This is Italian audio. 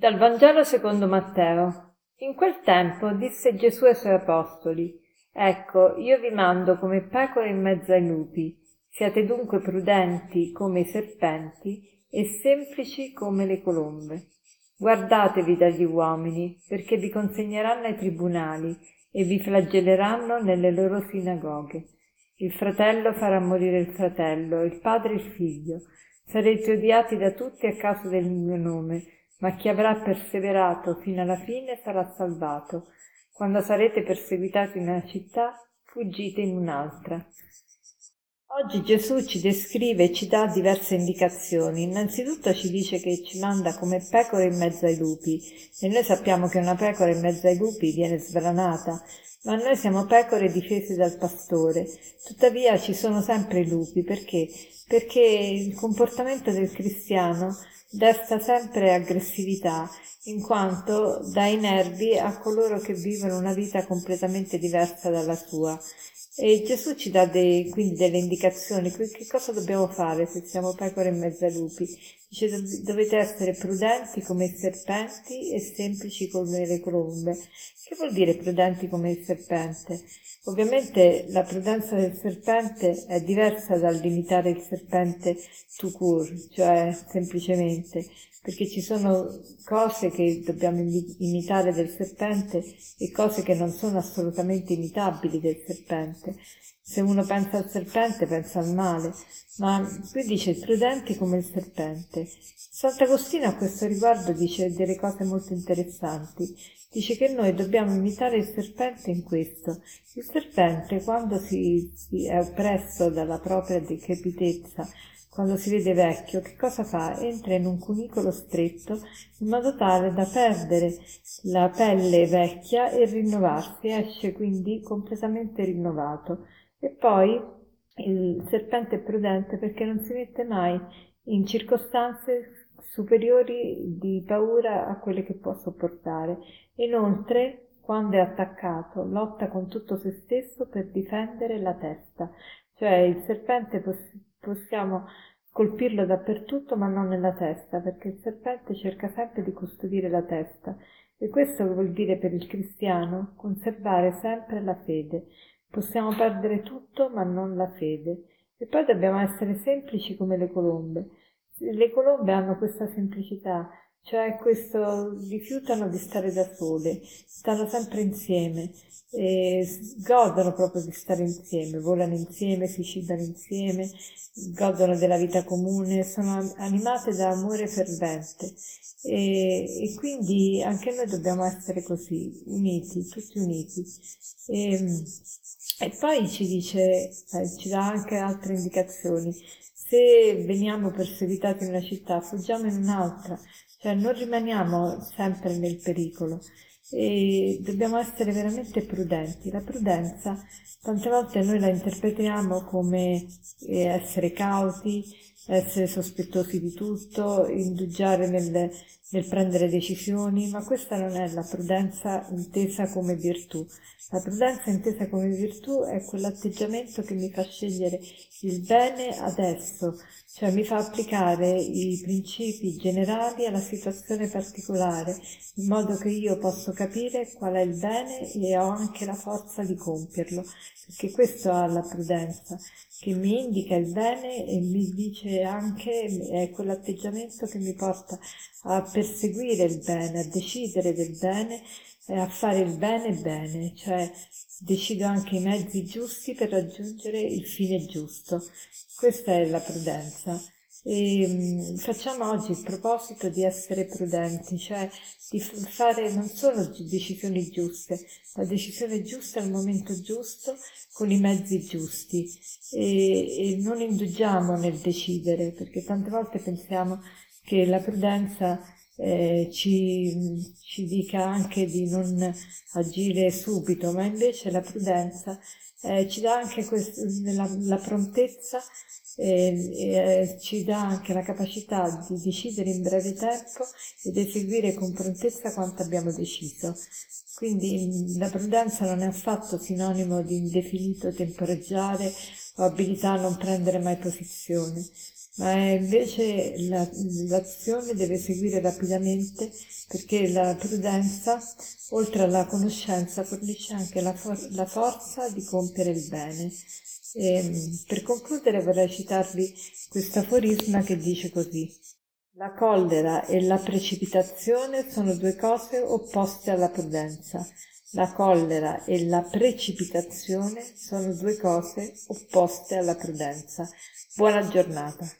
Dal Vangelo secondo Matteo. In quel tempo disse Gesù ai suoi apostoli, Ecco, io vi mando come pecore in mezzo ai lupi. Siate dunque prudenti come i serpenti e semplici come le colombe. Guardatevi dagli uomini, perché vi consegneranno ai tribunali e vi flagelleranno nelle loro sinagoghe. Il fratello farà morire il fratello, il padre il figlio. Sarete odiati da tutti a causa del mio nome ma chi avrà perseverato fino alla fine sarà salvato. Quando sarete perseguitati in una città, fuggite in un'altra. Oggi Gesù ci descrive e ci dà diverse indicazioni. Innanzitutto ci dice che ci manda come pecore in mezzo ai lupi e noi sappiamo che una pecora in mezzo ai lupi viene sbranata, ma noi siamo pecore difese dal pastore. Tuttavia ci sono sempre i lupi perché? Perché il comportamento del cristiano desta sempre aggressività, in quanto dà i nervi a coloro che vivono una vita completamente diversa dalla sua. E Gesù ci dà dei, quindi delle indicazioni, che cosa dobbiamo fare se siamo pecore in mezzo ai lupi. Dice dovete essere prudenti come i serpenti e semplici come le colombe. Che vuol dire prudenti come il serpente? Ovviamente la prudenza del serpente è diversa dal limitare il serpente to cure, cioè semplicemente, perché ci sono cose che dobbiamo imitare del serpente e cose che non sono assolutamente imitabili del serpente. Se uno pensa al serpente pensa al male, ma qui dice prudenti come il serpente. Sant'Agostino a questo riguardo dice delle cose molto interessanti. Dice che noi dobbiamo imitare il serpente in questo. Il serpente, quando si, si è oppresso dalla propria decrepitezza, quando si vede vecchio, che cosa fa? Entra in un cunicolo stretto in modo tale da perdere la pelle vecchia e rinnovarsi, esce quindi completamente rinnovato. E poi il serpente è prudente perché non si mette mai in circostanze superiori di paura a quelle che può sopportare. Inoltre, quando è attaccato, lotta con tutto se stesso per difendere la testa. Cioè il serpente poss- possiamo colpirlo dappertutto ma non nella testa, perché il serpente cerca sempre di custodire la testa. E questo vuol dire per il cristiano conservare sempre la fede. Possiamo perdere tutto ma non la fede. E poi dobbiamo essere semplici come le colombe le colombe hanno questa semplicità, cioè questo rifiutano di stare da sole, stanno sempre insieme, godono proprio di stare insieme, volano insieme, si cibano insieme, godono della vita comune, sono animate da amore fervente e, e quindi anche noi dobbiamo essere così, uniti, tutti uniti. E, e poi ci dice, eh, ci dà anche altre indicazioni, se veniamo perseguitati in una città, fuggiamo in un'altra, cioè non rimaniamo sempre nel pericolo e dobbiamo essere veramente prudenti. La prudenza tante volte noi la interpretiamo come eh, essere cauti, essere sospettosi di tutto, indugiare nel, nel prendere decisioni, ma questa non è la prudenza intesa come virtù. La prudenza intesa come virtù è quell'atteggiamento che mi fa scegliere il bene adesso, cioè mi fa applicare i principi generali alla situazione particolare, in modo che io posso capire qual è il bene e ho anche la forza di compierlo, perché questo ha la prudenza, che mi indica il bene e mi dice anche, è quell'atteggiamento che mi porta a perseguire il bene, a decidere del bene e a fare il bene bene, cioè decido anche i mezzi giusti per raggiungere il fine giusto. Questa è la prudenza. E um, facciamo oggi il proposito di essere prudenti, cioè di fare non solo decisioni giuste, ma decisione giusta al momento giusto con i mezzi giusti e, e non indugiamo nel decidere, perché tante volte pensiamo che la prudenza eh, ci, ci, dica anche di non agire subito, ma invece la prudenza eh, ci dà anche questo, la, la prontezza e, e ci dà anche la capacità di decidere in breve tempo ed eseguire con prontezza quanto abbiamo deciso. Quindi la prudenza non è affatto sinonimo di indefinito temporeggiare o abilità a non prendere mai posizione, ma invece la, l'azione deve seguire rapidamente perché la prudenza, oltre alla conoscenza, fornisce anche la, for- la forza di compiere il bene. E, ehm, per concludere vorrei citarvi questo aforisma che dice così. La collera e la precipitazione sono due cose opposte alla prudenza. La collera e la precipitazione sono due cose opposte alla prudenza. Buona giornata.